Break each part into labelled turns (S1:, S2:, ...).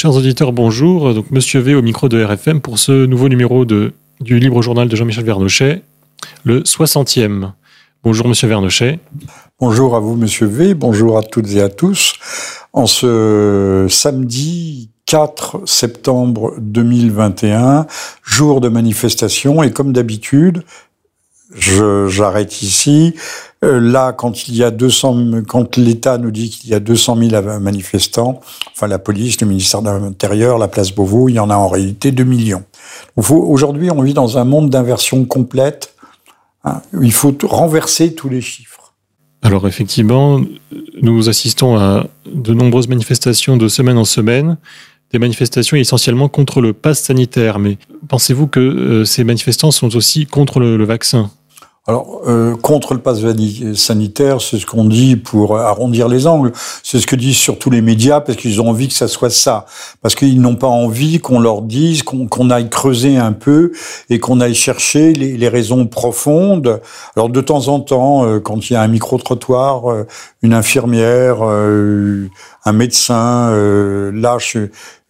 S1: Chers auditeurs, bonjour. Donc, Monsieur V au micro de RFM pour ce nouveau numéro de, du Libre Journal de Jean-Michel Vernochet, le 60e. Bonjour Monsieur Vernochet.
S2: Bonjour à vous Monsieur V, bonjour à toutes et à tous. En ce samedi 4 septembre 2021, jour de manifestation, et comme d'habitude, j'arrête ici. Euh, là, quand il y a 200, quand l'État nous dit qu'il y a 200 000 manifestants, enfin la police, le ministère de l'Intérieur, la place Beauvau, il y en a en réalité 2 millions. Aujourd'hui, on vit dans un monde d'inversion complète. Hein, il faut renverser tous les chiffres.
S1: Alors effectivement, nous assistons à de nombreuses manifestations de semaine en semaine des manifestations essentiellement contre le pass sanitaire. Mais pensez-vous que euh, ces manifestants sont aussi contre le vaccin?
S2: Alors, euh, contre le pass sanitaire, c'est ce qu'on dit pour arrondir les angles. C'est ce que disent surtout les médias parce qu'ils ont envie que ça soit ça. Parce qu'ils n'ont pas envie qu'on leur dise, qu'on aille creuser un peu et qu'on aille chercher les, raisons profondes. Alors, de temps en temps, euh, quand il y a un micro-trottoir, euh, une infirmière, un médecin lâche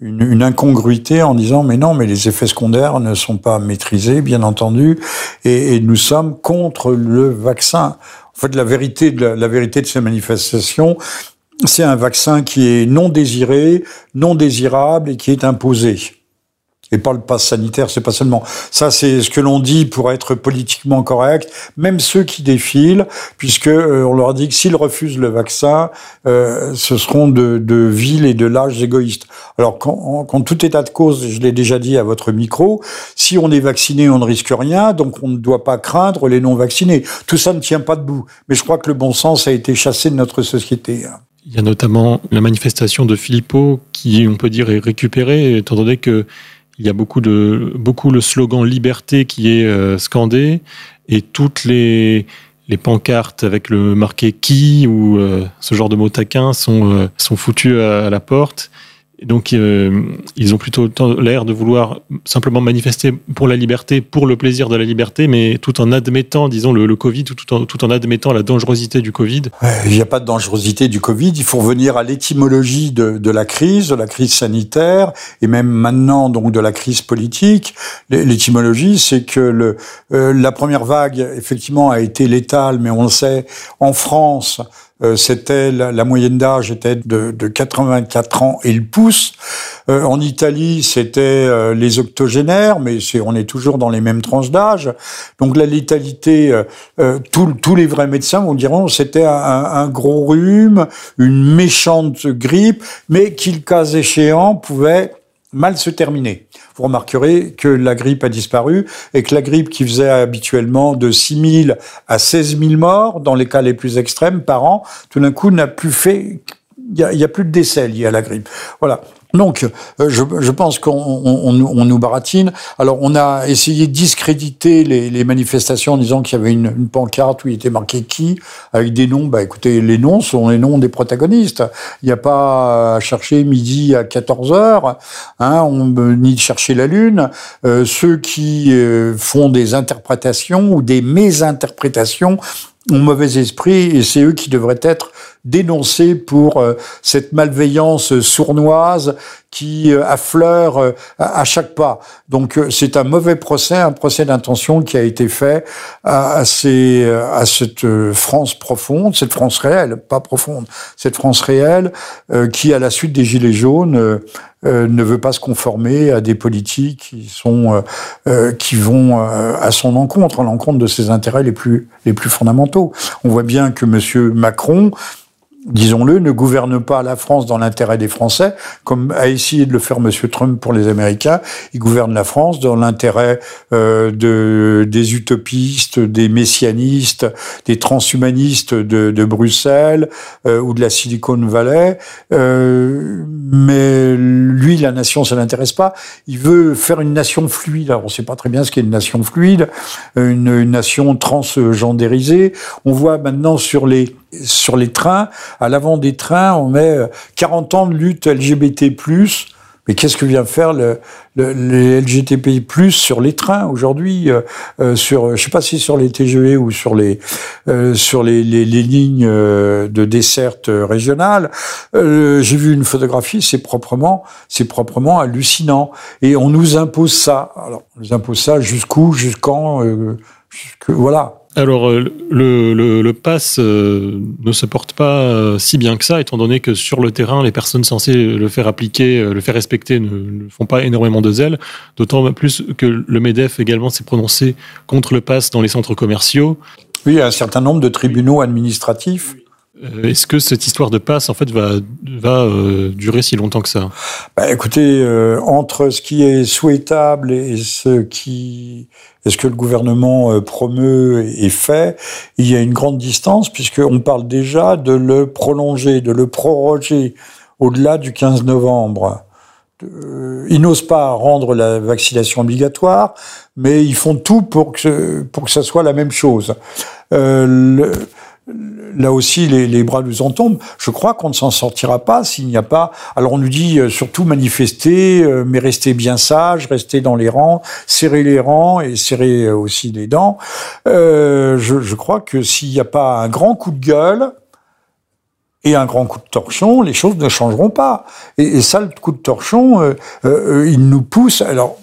S2: une, une, incongruité en disant mais non mais les effets secondaires ne sont pas maîtrisés bien entendu et, et nous sommes contre le vaccin. En fait la vérité de la, la vérité de ces manifestations c'est un vaccin qui est non désiré, non désirable et qui est imposé et pas le pass sanitaire, c'est pas seulement. Ça, c'est ce que l'on dit pour être politiquement correct. Même ceux qui défilent, puisque euh, on leur dit que s'ils refusent le vaccin, euh, ce seront de, de villes et de lâches égoïstes. Alors, quand, quand tout état de cause, je l'ai déjà dit à votre micro, si on est vacciné, on ne risque rien, donc on ne doit pas craindre les non-vaccinés. Tout ça ne tient pas debout. Mais je crois que le bon sens a été chassé de notre société.
S1: Il y a notamment la manifestation de Philippot qui, on peut dire, est récupérée, étant donné que il y a beaucoup de beaucoup le slogan liberté qui est euh, scandé et toutes les les pancartes avec le marqué qui ou euh, ce genre de mots taquins sont euh, sont foutus à, la porte donc, euh, ils ont plutôt l'air de vouloir simplement manifester pour la liberté, pour le plaisir de la liberté, mais tout en admettant, disons, le, Covid, tout en, tout en, admettant la dangerosité du Covid.
S2: Il n'y a pas de dangerosité du Covid. Il faut revenir à l'étymologie de, de, la crise, de la crise sanitaire, et même maintenant, donc, de la crise politique. L'étymologie, c'est que le, euh, la première vague, effectivement, a été létale, mais on le sait, en France, euh, c'était la, moyenne d'âge était de, de, 84 ans et le pouce. Euh, en Italie, c'était euh, les octogénaires, mais on est toujours dans les mêmes tranches d'âge. Donc la létalité, tous les vrais médecins vous diront c'était un, un, gros rhume, une méchante grippe, mais qui, le cas échéant, pouvait mal se terminer. Vous remarquerez que la grippe a disparu et que la grippe qui faisait habituellement de 6 000 à 16 000 morts, dans les cas les plus extrêmes par an, tout d'un coup n'a plus fait il n'y a, plus de décès liés à la grippe. Voilà. Donc, euh, je, pense qu'on on, on, nous baratine. Alors, on a essayé de discréditer les, manifestations en disant qu'il y avait une, une, pancarte où il était marqué qui, avec des noms. Bah, écoutez, les noms sont les noms des protagonistes. Il n'y a pas à chercher midi à 14 heures, hein, on, ni de chercher la lune. Euh, ceux qui euh, font des interprétations ou des mésinterprétations ont mauvais esprit et c'est eux qui devraient être dénoncés pour euh, cette malveillance sournoise qui euh, affleure euh, à chaque pas. Donc c'est un mauvais procès, un procès d'intention qui a été fait à, ces, à cette France profonde, cette France réelle, pas profonde, cette France réelle qui, à la suite des Gilets jaunes, ne veut pas se conformer à des politiques qui sont qui vont à son encontre, à l'encontre de ses intérêts les plus les plus fondamentaux. On voit bien que Monsieur Macron disons-le, ne gouverne pas la France dans l'intérêt des Français, comme a essayé de le faire M. Trump pour les Américains. Il gouverne la France dans l'intérêt euh, de, des utopistes, des messianistes, des transhumanistes de, de Bruxelles euh, ou de la Silicon Valley. Euh, mais lui, la nation, ça l'intéresse pas. Il veut faire une nation fluide. Alors, on ne sait pas très bien ce qu'est une nation fluide, une, une nation transgendérisée. On voit maintenant sur les sur les trains, à l'avant des trains, on met 40 euh, ans de lutte LGBT+, Mais qu'est-ce que vient faire le, le, les LGTBI sur les trains aujourd'hui, euh, euh, sur, je sais pas si sur les TGV ou sur les euh, sur les, les, les, lignes de desserte régionale. J'ai vu une photographie, c'est proprement c'est proprement hallucinant. Et on nous impose ça. Alors, on nous impose ça jusqu'où, jusqu'en, jusque, voilà.
S1: Alors, euh, le, le, le pass euh, ne se porte pas euh, si bien que ça, étant donné que sur le terrain, les personnes censées le faire appliquer, le faire respecter, ne, font pas énormément de zèle. D'autant plus que le MEDEF également s'est prononcé contre le pass dans les centres commerciaux.
S2: Oui, il y a un certain nombre de tribunaux administratifs
S1: est-ce que cette histoire de passe, en fait, va, euh, durer si longtemps que ça?
S2: Bah, Écoutez, euh, entre ce qui est souhaitable et ce qui est ce que le gouvernement euh, promeut et fait, il y a une grande distance puisqu'on parle déjà de le prolonger, de le proroger au-delà du 15 novembre. Ils n'osent pas rendre la vaccination obligatoire, mais ils font tout pour que, pour ça soit la même chose. Euh, là aussi, les, les, bras nous en tombent. Je crois qu'on ne s'en sortira pas s'il n'y a pas. Alors on nous dit euh, surtout manifester, euh, mais rester bien sage, rester dans les rangs, serrer les rangs et serrer euh, aussi les dents. Je, je, crois que s'il n'y a pas un grand coup de gueule et un grand coup de torchon, les choses ne changeront pas. Et, et ça, le coup de torchon, il nous pousse. Alors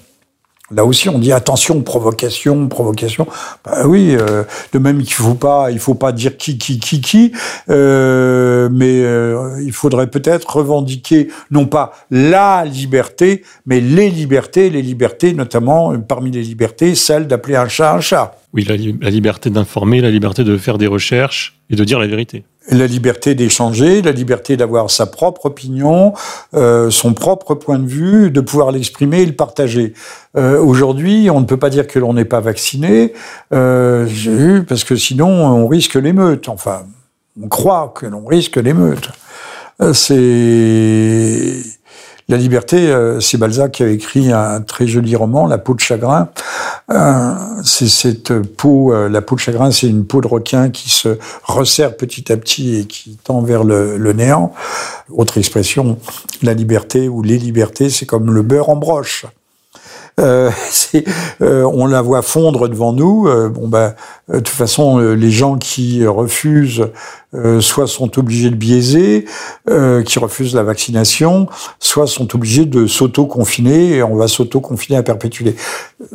S2: Là aussi, on dit attention, provocation, provocation. Bah oui, euh, de même qu'il faut pas, il faut pas dire qui, qui, qui, qui, euh, mais euh, il faudrait peut-être revendiquer non pas la liberté, mais les libertés, les libertés, notamment parmi les libertés, celle d'appeler un chat un chat.
S1: Oui, la liberté d'informer, la liberté de faire des recherches et de dire la vérité
S2: la liberté d'échanger, la liberté d'avoir sa propre opinion, euh, son propre point de vue, de pouvoir l'exprimer et le partager. Euh, Aujourd'hui, on ne peut pas dire que l'on n'est pas vacciné, euh, parce que sinon on risque l'émeute. Enfin, on croit que l'on risque l'émeute. Euh, c'est la liberté, euh, c'est Balzac qui a écrit un très joli roman, La peau de chagrin. Euh, c'est cette peau, euh, la peau de chagrin, c'est une peau de requin qui se resserre petit à petit et qui tend vers le, le néant. Autre expression, la liberté ou les libertés, c'est comme le beurre en broche. Euh, euh, on la voit fondre devant nous. Euh, bon ben, de toute façon, les gens qui refusent, soit sont obligés de biaiser, qui refusent la vaccination, soit sont obligés de s'auto-confiner et on va s'auto-confiner à perpétuer.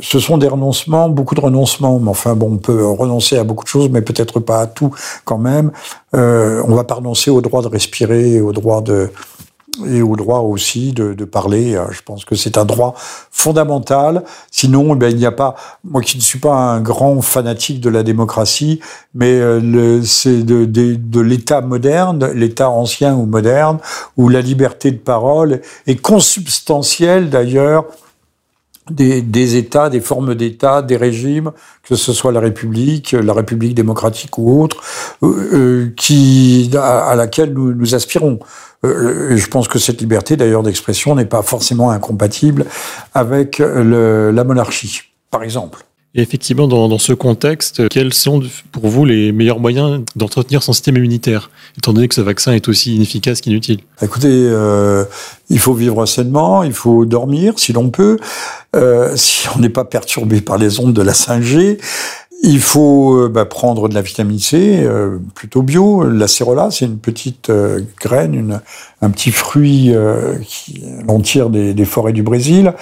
S2: Ce sont des renoncements, beaucoup de renoncements. Mais enfin, bon, on peut renoncer à beaucoup de choses, mais peut-être pas à tout quand même. on va pas renoncer au droit de respirer, au droit de et au droit aussi de, de parler. Euh, je pense que c'est un droit fondamental. Sinon, eh bien, il n'y a pas. Moi, qui ne suis pas un grand fanatique de la démocratie, mais euh, c'est de, de, de l'État moderne, l'État ancien ou moderne, où la liberté de parole est consubstantielle d'ailleurs des, des, États, des formes d'État, des régimes, que ce soit la République, la République démocratique ou autre, euh, euh qui à, à, laquelle nous, nous aspirons. Euh, je pense que cette liberté, d'ailleurs, d'expression n'est pas forcément incompatible avec le, la monarchie, par exemple.
S1: Et effectivement, dans, dans, ce contexte, quels sont pour vous les meilleurs moyens d'entretenir son système immunitaire, étant donné que ce vaccin est aussi inefficace qu'inutile?
S2: Écoutez, euh, il faut vivre sainement, il faut dormir si l'on peut, euh, si on n'est pas perturbé par les ondes de la 5G. Il faut euh, bah, prendre de la vitamine C, euh, plutôt bio. La cérola, c'est une petite euh, graine, une, un petit fruit euh, qui l'on tire des, des, forêts du Brésil,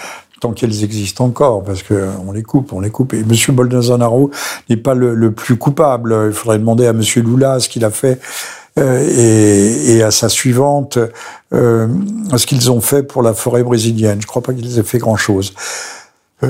S2: tant qu'elles existent encore, parce que on les coupe, on les coupe. Et Monsieur Bolsonaro n'est pas le, le, plus coupable. Il faudrait demander à Monsieur Lula ce qu'il a fait. Et, et, à sa suivante, ce qu'ils ont fait pour la forêt brésilienne. Je crois pas qu'ils aient fait grand-chose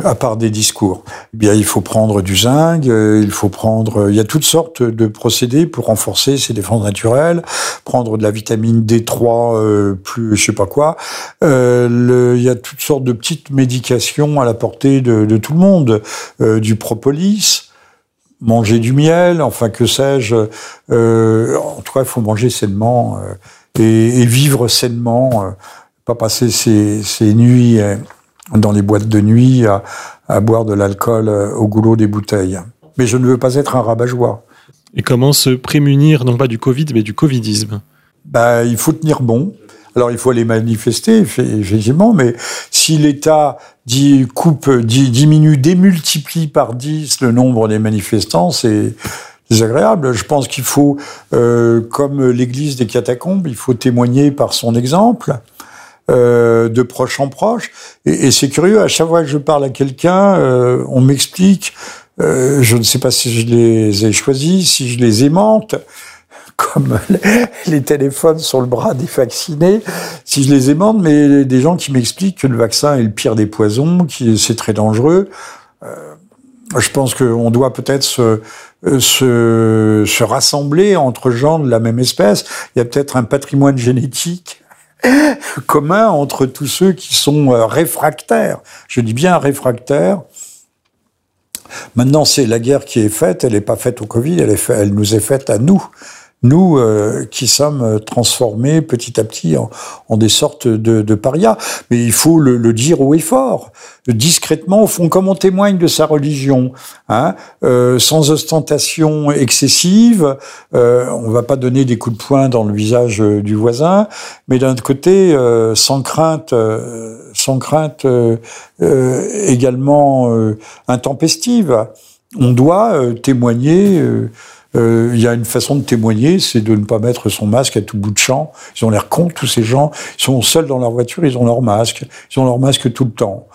S2: à part des discours. Eh bien, il faut prendre du zinc, euh, il faut prendre, il y a toutes sortes de procédés pour renforcer ses défenses naturelles, prendre de la vitamine D3, euh, plus je sais pas quoi. Euh, le, il y a toutes sortes de petites médications à la portée de, de tout le monde, euh, du propolis, manger du miel, enfin que sais-je. Euh, en tout cas, il faut manger sainement et, et, vivre sainement, pas passer ses, ses nuits dans les boîtes de nuit à, à boire de l'alcool euh, au goulot des bouteilles. Mais je ne veux pas être un rabat-joie.
S1: Et comment se prémunir, non pas du Covid, mais du Covidisme?
S2: Bah, Il faut tenir bon. Alors il faut les manifester, effectivement, mais si l'État dit, coupe, dit, diminue, démultiplie par 10 le nombre des manifestants, c'est désagréable. Je pense qu'il faut, euh, comme l'Église des catacombes, il faut témoigner par son exemple. Euh, de proche en proche. Et, c'est curieux, à chaque fois que je parle à quelqu'un, euh, on m'explique, je ne sais pas si je les ai choisis, si je les aimante, comme les téléphones sur le bras des vaccinés, si je les aimante, mais des gens qui m'expliquent que le vaccin est le pire des poisons, que c'est très dangereux. je pense qu'on doit peut-être se, se, se rassembler entre gens de la même espèce. Il y a peut-être un patrimoine génétique commun entre tous ceux qui sont euh, réfractaires. Je dis bien réfractaires. Maintenant, c'est la guerre qui est faite, elle n'est pas faite au Covid, elle nous est faite à nous nous euh, qui sommes transformés petit à petit en, en des sortes de, de, parias. Mais il faut le, le, dire haut et fort, discrètement, au fond, comme on témoigne de sa religion, hein, euh, sans ostentation excessive. Euh, on va pas donner des coups de poing dans le visage euh, du voisin, mais d'un autre côté, euh, sans crainte, sans crainte également intempestive. On doit témoigner euh, il y a une façon de témoigner, c'est de ne pas mettre son masque à tout bout de champ. Ils ont l'air cons, tous ces gens. Ils sont seuls dans leur voiture, ils ont leur masque. Ils ont leur masque tout le temps.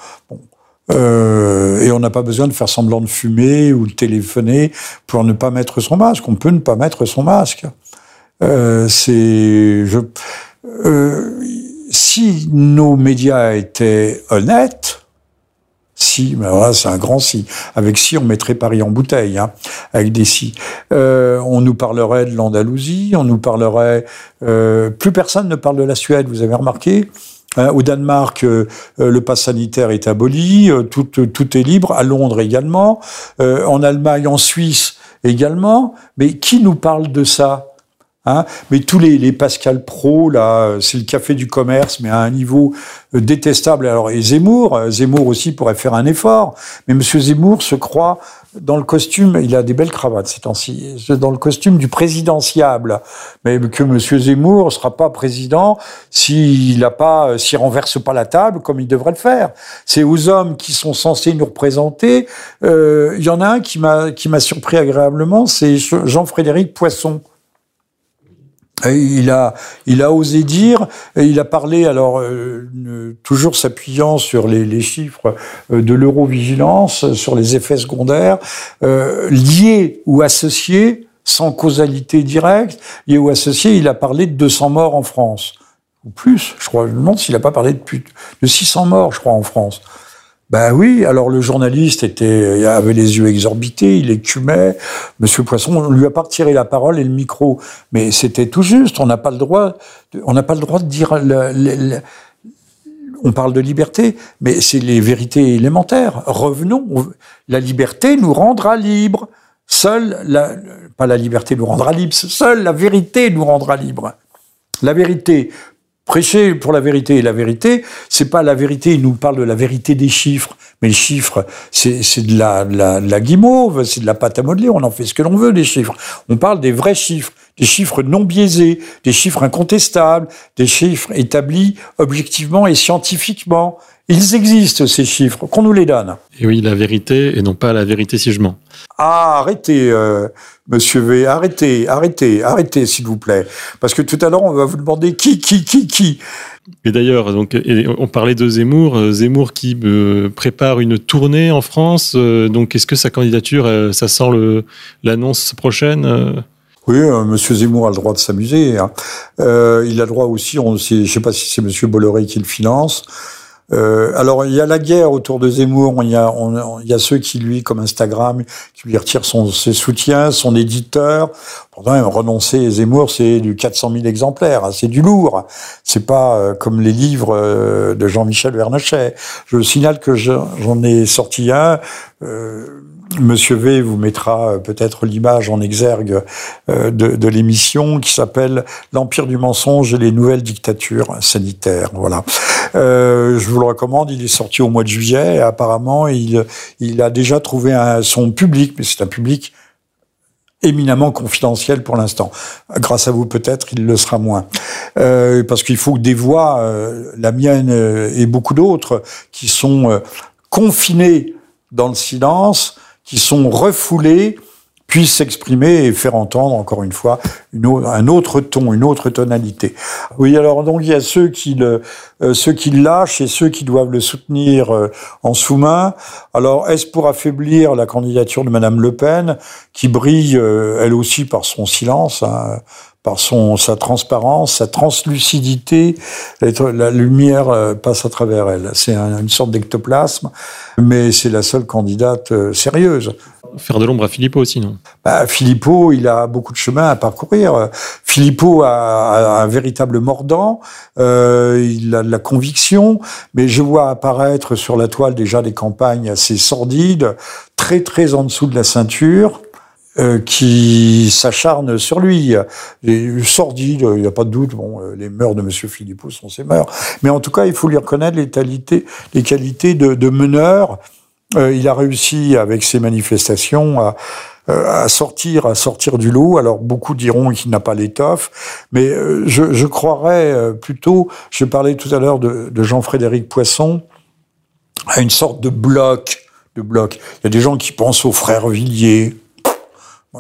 S2: Euh, et on n'a pas besoin de faire semblant de fumer ou de téléphoner pour ne pas mettre son masque. On peut ne pas mettre son masque. Euh, si nos médias étaient honnêtes, si, mais voilà, c'est un grand si. Avec si, on mettrait Paris en bouteille, hein, avec des si. Euh, on nous parlerait de l'Andalousie, on nous parlerait... Euh, plus personne ne parle de la Suède, vous avez remarqué hein, au Danemark, euh, le pass sanitaire est aboli, tout, tout est libre, à Londres également, en Allemagne, en Suisse également. Mais qui nous parle de ça? Hein mais tous les, les Pascal Pro, là, c'est le café du commerce, mais à un niveau euh, détestable. Alors, et Zemmour, euh, Zemmour aussi pourrait faire un effort, mais Monsieur Zemmour se croit dans le costume, il a des belles cravates ces temps-ci, dans le costume du présidentiable. Mais que Monsieur Zemmour sera pas président s'il a pas, s'il renverse pas la table comme il devrait le faire. C'est aux hommes qui sont censés nous représenter. Euh, il y en a un qui m'a qui m'a surpris agréablement, c'est Jean-Frédéric Poisson il a, il a osé dire, il a parlé, alors euh, toujours s'appuyant sur les, les, chiffres euh, de l'eurovigilance, sur les effets secondaires, euh, liés ou associés, sans causalité directe, liés ou associés, il a parlé de 200 morts en France. Ou plus, je crois, je me demande s'il n'a pas parlé de, de 600 morts, je crois, en France. Ben oui, alors le journaliste était, avait les yeux exorbités, il écumait. Monsieur Poisson, on lui a pas retiré la parole et le micro, mais c'était tout juste. On n'a pas le droit, on n'a pas le droit de dire. on parle de liberté, mais c'est les vérités élémentaires. Revenons. La liberté nous rendra libres. Seule pas la liberté nous rendra libres. Seule la vérité nous rendra libres. La vérité Prêcher pour la vérité et la vérité, c'est pas la vérité. Il nous parle de la vérité des chiffres, mais les chiffres, c'est de la, la, la guimauve, c'est de la pâte à modeler. On en fait ce que l'on veut des chiffres. On parle des vrais chiffres, des chiffres non biaisés, des chiffres incontestables, des chiffres établis objectivement et scientifiquement. Ils existent, ces chiffres, qu'on nous les donne.
S1: Et oui, la vérité, et non pas la vérité si je mens.
S2: Ah, arrêtez, euh, monsieur V, arrêtez, arrêtez, arrêtez, s'il vous plaît. Parce que tout à l'heure, on va vous demander qui, qui, qui, qui.
S1: Et d'ailleurs, donc, on parlait de Zemmour, euh, Zemmour qui euh, prépare une tournée en France. donc, est-ce que sa candidature, ça sent l'annonce prochaine?
S2: Oui, Monsieur Zemmour a le droit de s'amuser. Hein. il a le droit aussi, on je ne sais pas si c'est Monsieur Bolloré qui le finance, euh, alors il y a la guerre autour de Zemmour, il y a, il y a ceux qui lui, comme Instagram, qui lui retirent son, ses soutiens, son éditeur. Pourtant, renoncer Zemmour, c'est du 400 000 exemplaires, hein, c'est du lourd. C'est pas euh, comme les livres euh, de Jean-Michel Vernochet. Je signale que j'en ai sorti un. Monsieur V vous mettra peut-être l'image en exergue de, de l'émission qui s'appelle L'Empire du mensonge et les nouvelles dictatures sanitaires. Voilà. Euh, je vous le recommande. Il est sorti au mois de juillet. Et apparemment, il, il a déjà trouvé un, son public, mais c'est un public éminemment confidentiel pour l'instant. Grâce à vous, peut-être, il le sera moins. Euh, parce qu'il faut que des voix, euh, la mienne euh, et beaucoup d'autres, qui sont euh, confinées dans le silence, qui sont refoulées, puisse s'exprimer et faire entendre, encore une fois, un autre ton, une autre tonalité. Oui, alors donc il y a ceux qui le, euh, ceux qui lâchent et ceux qui doivent le soutenir euh, en sous-main. Alors, est-ce pour affaiblir la candidature de Madame Le Pen, qui brille euh, elle aussi par son silence hein, par son, sa transparence, sa translucidité. La lumière passe à travers elle. C'est une sorte d'ectoplasme, mais c'est la seule candidate sérieuse
S1: faire de l'ombre à Philippot aussi, non?
S2: Bah, Philippot, il a beaucoup de chemin à parcourir. Philippot a, un véritable mordant, euh, il a de la conviction, mais je vois apparaître sur la toile déjà des campagnes assez sordides, très très en dessous de la ceinture. Euh, qui s'acharnent sur lui. Les sordides, il n'y a pas de doute. Bon, euh, les mœurs de Monsieur Philippot sont ses mœurs, mais en tout cas, il faut lui reconnaître les qualités, les qualités de, meneur euh, il a réussi avec ses manifestations à, sortir, à sortir du lot. Alors beaucoup diront qu'il n'a pas l'étoffe, mais je, je, croirais plutôt. Je parlais tout à l'heure de, de Jean-Frédéric Poisson à une sorte de bloc, de bloc. Il y a des gens qui pensent aux frères Villiers.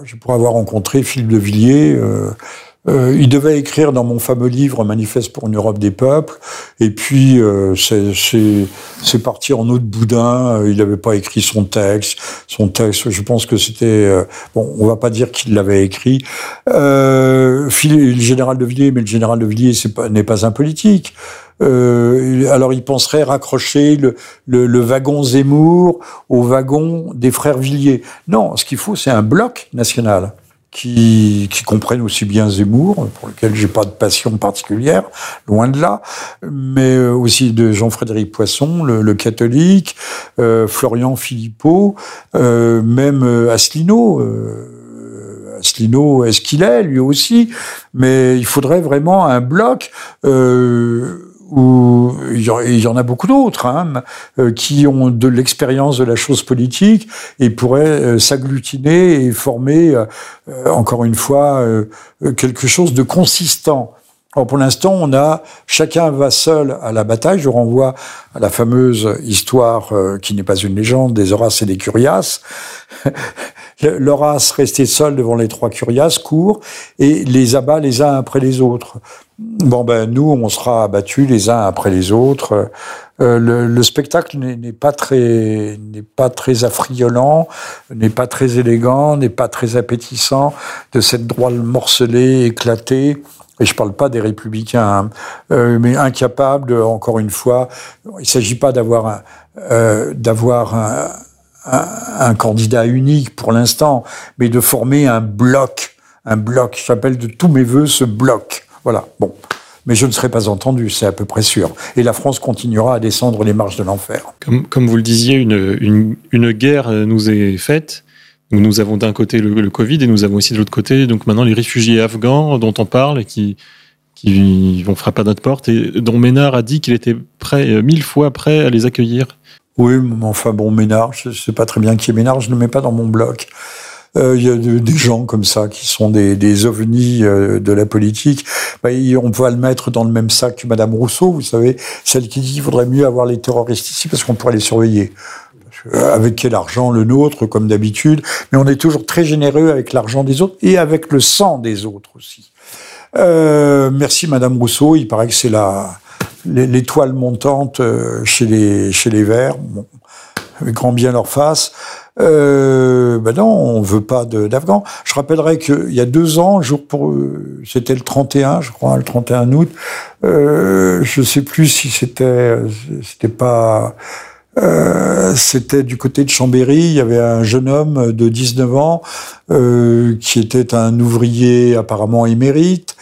S2: Je pourrais avoir rencontré Philippe de Villiers. Euh, euh, il devait écrire dans mon fameux livre Manifeste pour une Europe des peuples, et puis euh, c'est parti en eau de boudin. Euh, il n'avait pas écrit son texte. Son texte, je pense que c'était euh, bon. On va pas dire qu'il l'avait écrit. Euh, le général de Villiers, mais le général de Villiers n'est pas, pas un politique. Euh, alors il penserait raccrocher le, le, le, wagon Zemmour au wagon des frères Villiers. Non, ce qu'il faut, c'est un bloc national qui, qui comprennent aussi bien Zemmour, pour lequel j'ai pas de passion particulière, loin de là, mais euh, aussi de Jean-Frédéric Poisson, le, le catholique, euh, Florian Philippot, euh, même euh, Asselineau. Euh, Asselineau, est-ce qu'il est, lui aussi? Mais il faudrait vraiment un bloc. Euh, où il y en a beaucoup d'autres hein, euh, qui ont de l'expérience de la chose politique et pourraient euh, s'agglutiner et former, euh, encore une fois, quelque chose de consistant. Alors pour l'instant, on a chacun va seul à la bataille. Je renvoie à la fameuse histoire qui n'est pas une légende des Horaces et des Curias. L'Horace resté seul devant les trois Curias court et les abat les uns après les autres. Bon ben nous, on sera abattus les uns après les autres. Euh, le, le, spectacle n'est pas très n'est pas très affriolant, n'est pas très élégant, n'est pas très appétissant de cette droite morcelée, éclatée. Et je parle pas des républicains, hein, euh, mais incapables, encore une fois. Il s'agit pas d'avoir euh, d'avoir un, un, un, candidat unique pour l'instant, mais de former un bloc, un bloc. J'appelle de tous mes voeux ce bloc. Voilà, bon. Mais je ne serai pas entendu, c'est à peu près sûr. Et la France continuera à descendre les marches de l'enfer.
S1: Comme, comme, vous le disiez, une, une, une, guerre nous est faite. Nous avons d'un côté le, le, Covid et nous avons aussi de l'autre côté, donc maintenant les réfugiés afghans dont on parle et qui, qui vont frapper à notre porte et dont Ménard a dit qu'il était prêt, euh, mille fois prêt à les accueillir.
S2: Oui, mais enfin bon, Ménard, je ne sais pas très bien qui est Ménard, je ne le mets pas dans mon bloc. Euh, il y a de, des gens comme ça qui sont des, des ovnis euh, de la politique. Bah, on peut le mettre dans le même sac que Madame Rousseau, vous savez, celle qui dit qu'il faudrait mieux avoir les terroristes ici parce qu'on pourrait les surveiller. Euh, avec quel argent le nôtre, comme d'habitude, mais on est toujours très généreux avec l'argent des autres et avec le sang des autres aussi. Euh, merci Madame Rousseau. Il paraît que c'est la l'étoile montante chez les chez les Verts. Bon, grand bien leur face. Euh, ben non, on veut pas d'Afghans. Je rappellerai qu'il y a deux ans, jour pour, euh, c'était le 31, je crois, le 31 août. Euh, je sais plus si c'était, c'était pas, euh, c'était du côté de Chambéry. Il y avait un jeune homme de 19 ans euh, qui était un ouvrier apparemment émérite,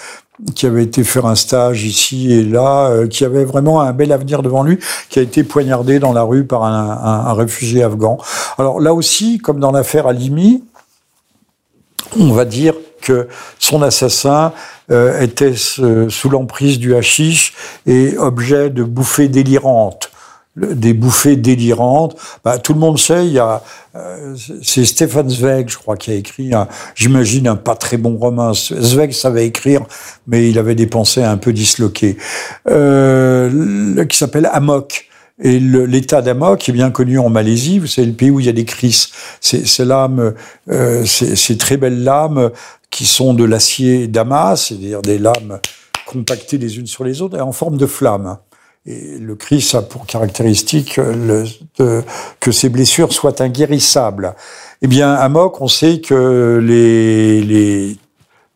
S2: qui avait été faire un stage ici et là, euh, qui avait vraiment un bel avenir devant lui, qui a été poignardé dans la rue par un, un, réfugié afghan. Alors là aussi, comme dans l'affaire Alimi, on va dire que son assassin euh, était sous l'emprise du hashish et objet de bouffées délirantes. Des bouffées délirantes. Bah, tout le monde sait, il y a, euh, c'est Stefan Zweig, je crois, qui a écrit, j'imagine, un pas très bon roman. Zweig savait écrire, mais il avait des pensées un peu disloquées, euh, qui s'appelle Amok. Et l'état d'Amok est bien connu en Malaisie. C'est le pays où il y a des crises. C'est lames, euh, ces très belles lames qui sont de l'acier damas, c'est-à-dire des lames compactées les unes sur les autres et en forme de flamme. Et le Christ a pour caractéristique que ces blessures soient inguérissables. Eh bien, à Moc, on sait que les, les,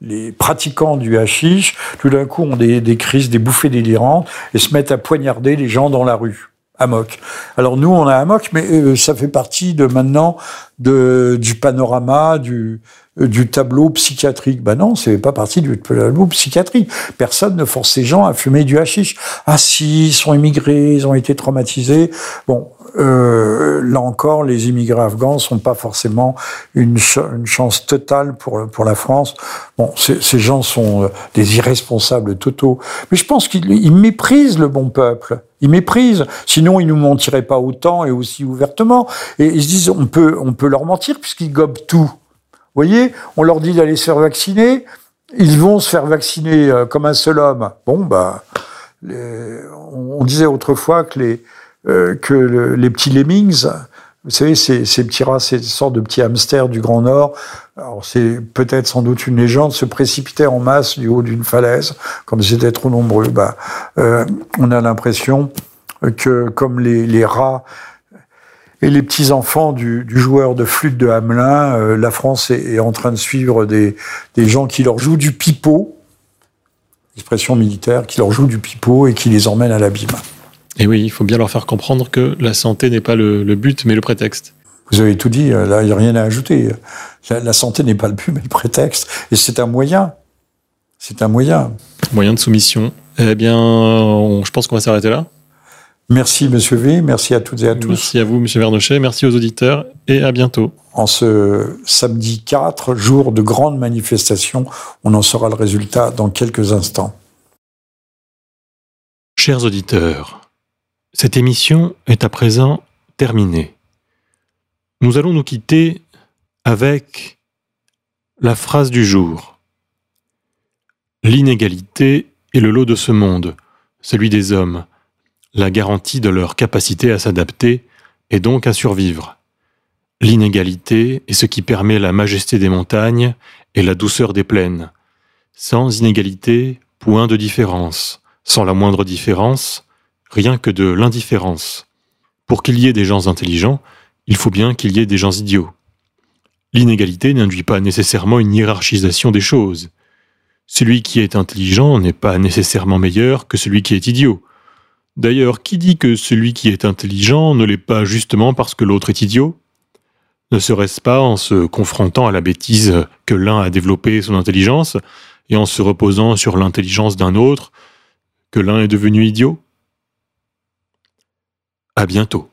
S2: les pratiquants du hashish, tout d'un coup, ont des, des crises, des bouffées délirantes et se mettent à poignarder les gens dans la rue. Amok. Alors nous, on a Amok, mais euh, ça fait partie de maintenant de, du panorama, du, euh, du tableau psychiatrique. Ben non, c'est pas partie du tableau psychiatrique. Personne ne force ces gens à fumer du hashish. Ah si, ils sont immigrés, ils ont été traumatisés. Bon, euh, là encore, les immigrés afghans sont pas forcément une, chance totale pour la France. Bon, ces gens sont euh, des irresponsables totaux. Mais je pense qu'ils méprisent le bon peuple. Ils méprisent. Sinon, ils nous mentiraient pas autant et aussi ouvertement. Et ils se disent, on peut, on peut leur mentir puisqu'ils gobent tout voyez, on leur dit d'aller se faire vacciner, ils vont se faire vacciner euh, comme un seul homme. Bon, bah, on, disait autrefois que les, euh, que les petits lemmings, vous savez, ces, ces petits rats, ces sortes de petits hamsters du Grand Nord, alors c'est peut-être sans doute une légende, se précipitaient en masse du haut d'une falaise, comme ils étaient trop nombreux. Bah, euh, on a l'impression que comme les, les rats et les petits-enfants du, joueur de flûte de Hamelin, euh, la France est, en train de suivre des, gens qui leur jouent du pipeau, expression militaire, qui leur jouent du pipeau et qui les emmènent à l'abîme.
S1: Et oui, il faut bien leur faire comprendre que la santé n'est pas le, but, mais le prétexte.
S2: Vous avez tout dit, là, il n'y a rien à ajouter. La, santé n'est pas le but, mais le prétexte. Et c'est un moyen. C'est un moyen.
S1: Moyen de soumission. Eh bien, je pense qu'on va s'arrêter là.
S2: Merci, Monsieur V. Merci à toutes et à tous.
S1: Merci à vous, Monsieur Vernochet. Merci aux auditeurs et à bientôt.
S2: En ce samedi 4, jour de grande manifestation, on en saura le résultat dans quelques instants.
S1: Chers auditeurs, cette émission est à présent terminée. Nous allons nous quitter avec la phrase du jour. L'inégalité est le lot de ce monde, celui des hommes la garantie de leur capacité à s'adapter et donc à survivre. L'inégalité est ce qui permet la majesté des montagnes et la douceur des plaines. Sans inégalité, point de différence. Sans la moindre différence, rien que de l'indifférence. Pour qu'il y ait des gens intelligents, il faut bien qu'il y ait des gens idiots. L'inégalité n'induit pas nécessairement une hiérarchisation des choses. Celui qui est intelligent n'est pas nécessairement meilleur que celui qui est idiot. D'ailleurs, qui dit que celui qui est intelligent ne l'est pas justement parce que l'autre est idiot? Ne serait-ce pas en se confrontant à la bêtise que l'un a développé son intelligence et en se reposant sur l'intelligence d'un autre que l'un est devenu idiot? À bientôt.